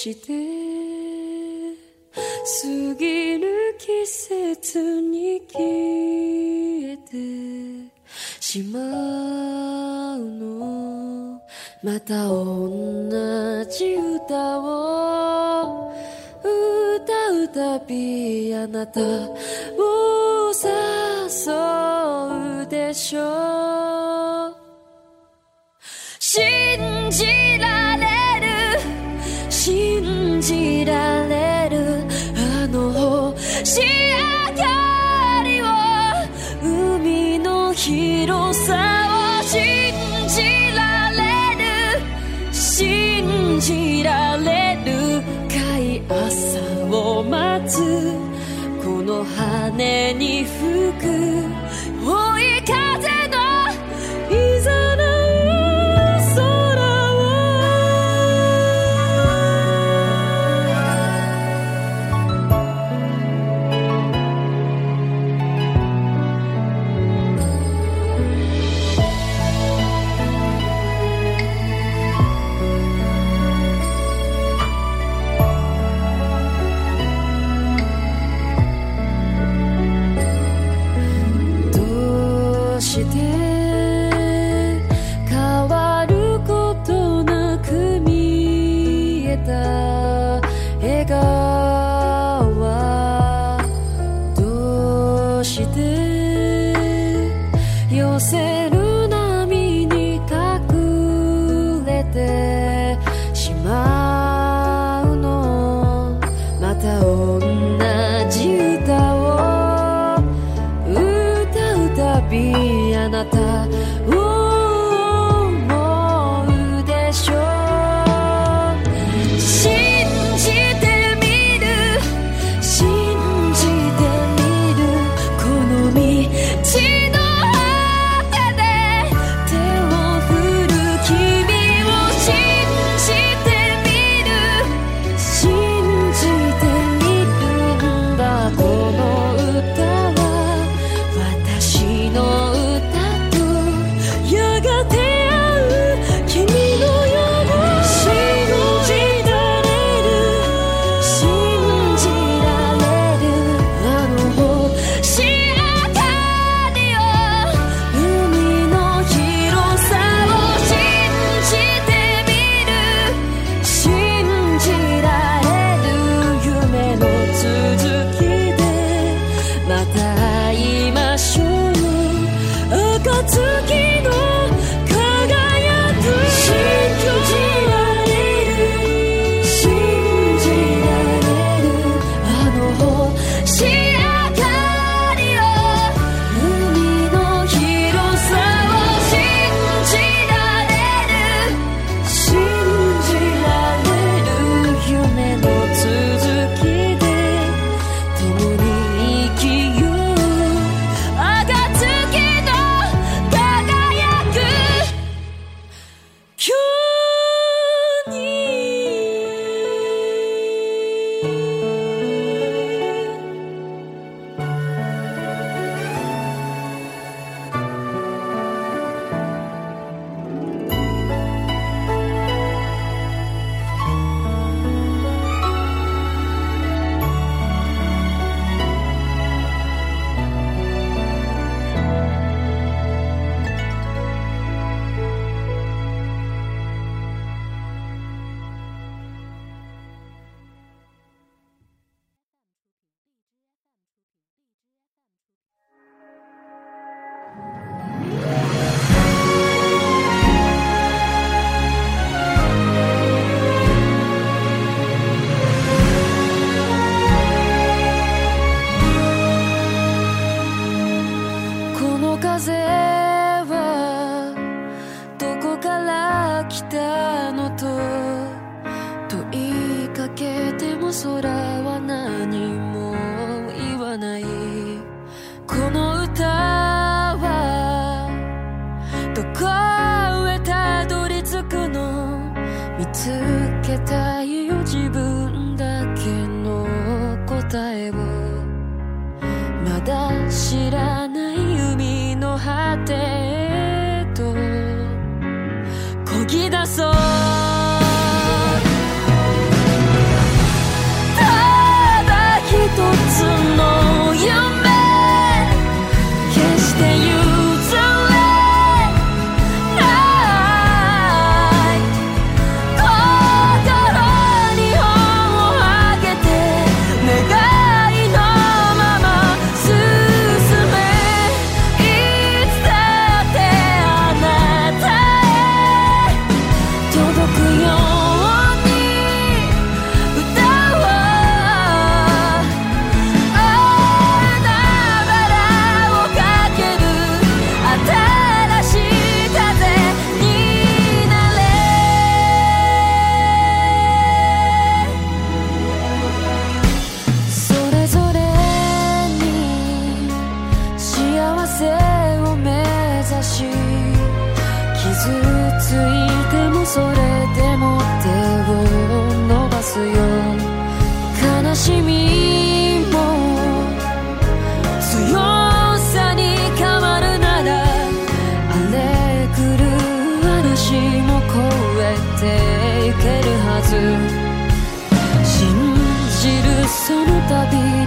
して過ぎる季節に消えてしまうの。また同じ歌を歌うたびあなたを誘うでしょう。anything. 答えを。まだ知らない海の果てへと。漕ぎ出そう。も越えていけるはず。信じるその度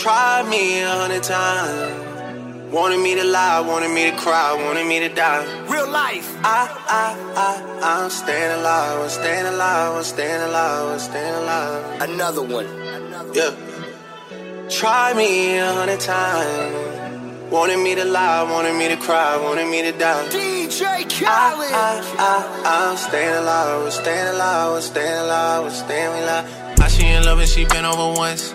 Tried me a hundred times. Wanted me to lie, wanted me to cry, wanted me to die. Real life. I, I, I, I'm staying alive, I'm staying alive, I'm staying alive, I'm staying alive. Another one. Yeah. Tried me a hundred times. Wanted me to lie, wanted me to cry, wanted me to die. DJ I, Khaled. I, I, I'm staying alive, I'm staying alive, I'm staying alive, I'm staying alive. I she in love and she been over once.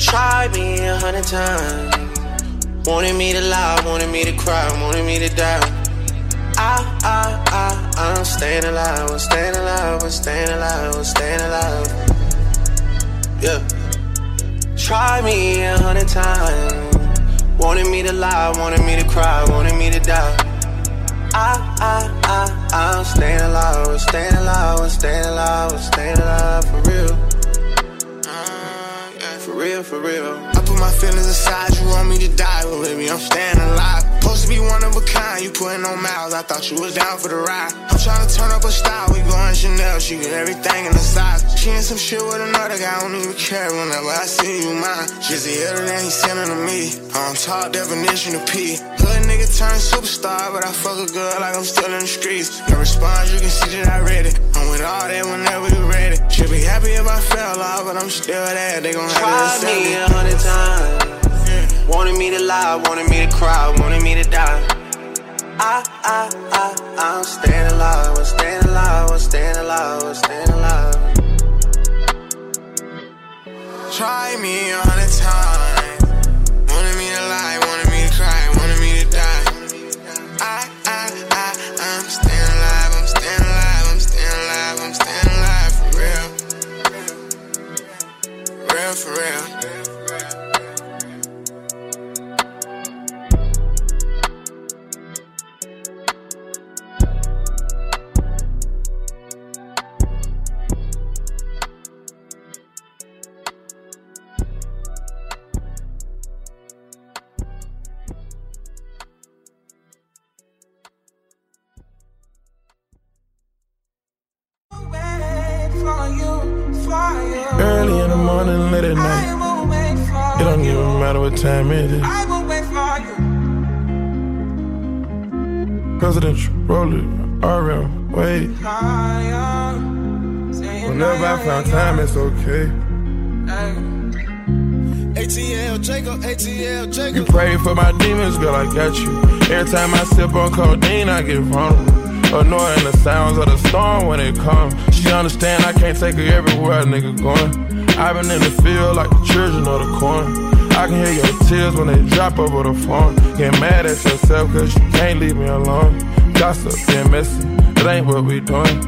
Try me a hundred times. Wanted me to lie, wanted me to cry, wanted me to die. I, I, I, I'm staying alive, I'm staying alive, I'm staying alive, I'm staying alive. Yeah. Try me a hundred times. Wanted me to lie, wanted me to cry, wanted me to die. I, I, I, I'm staying alive, I'm staying alive, I'm staying alive, I'm staying alive for real. Real, for real. I put my feelings aside, you want me to die, but baby, I'm staying alive. Supposed to be one of a kind, you putting on miles, I thought you was down for the ride. I'm trying to turn up a style, we going Chanel, she get everything in the size. She in some shit with another guy, I don't even care whenever I see you mine. Just the other than he sending to me, I'm top definition of P. Hood nigga turned superstar, but I fuck a girl like I'm still in the streets. No response, you can see that I read it. I'm with all that whenever you ready. Should be happy if I fell off, but I'm still there, they gon' have to me a hundred times. Wanted me to lie, wanted me to cry, wanted me to die. I, I, I, I'm staying alive, I'm staying alive, I'm staying alive, I'm staying alive. Try me a hundred It don't even matter what time it is. I will wait for you. Presidential roll it, RM, wait. Whenever I found time, it's okay. ATL Jacob, ATL Jacob. You pray for my demons, girl, I got you. Every time I sip on codeine, I get vulnerable. Annoying the sounds of the storm when it comes. She understand I can't take her everywhere a nigga going. I've been in the field like children of the corn. I can hear your tears when they drop over the phone. Get mad at yourself cause you can't leave me alone. Gossip, being messy, it ain't what we doing.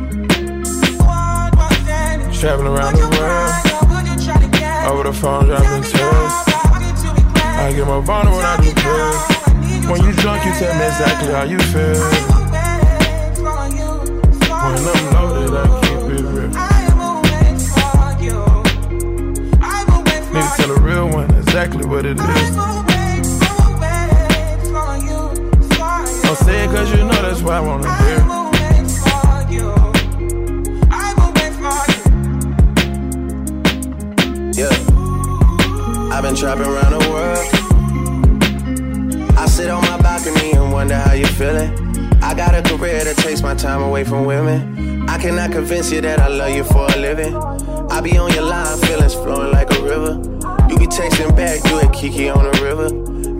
Traveling around the world, over the phone dropping tears. I get more vulnerable when I do pills. When you drunk, you tell me exactly how you feel. When I'm loaded, I keep it real. Exactly what it is. Don't say it cause you know that's why I wanna hear. Yeah. I've been trapping around the world. I sit on my balcony and wonder how you're feeling. I got a career that takes my time away from women. I cannot convince you that I love you for a living. I be on your line, feelings flowing like a river. You be texting back, you at Kiki on the river.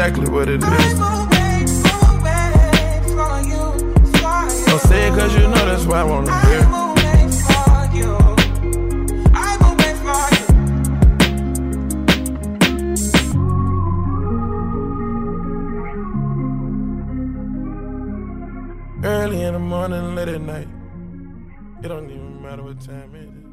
exactly what it is. Don't say it cause you know that's why I wanna hear. Early in the morning, late at night. It don't even matter what time it is.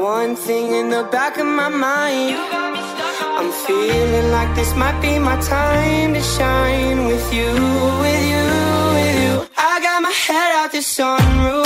one thing in the back of my mind. I'm feeling like this might be my time to shine with you, with you, with you. I got my head out the sunroof.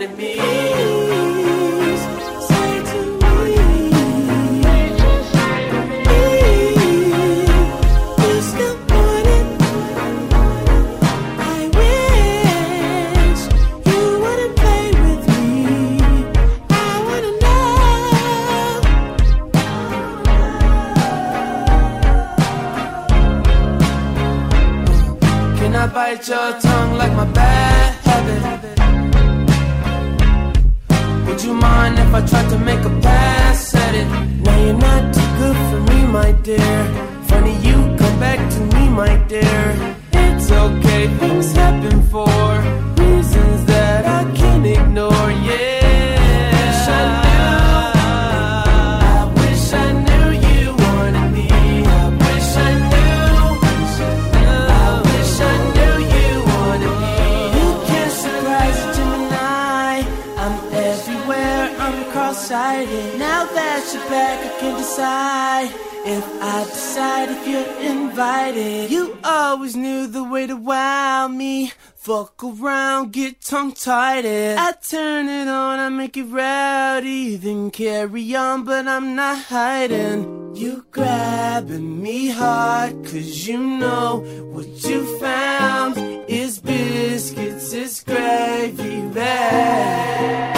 what. Say to me, please good morning. I wish you wouldn't play with me. I wanna know. Can I bite your tongue? dear. Fuck around, get tongue tied. I turn it on, I make it rowdy, then carry on, but I'm not hiding. You grabbing me hard, cause you know what you found is biscuits, is gravy bag.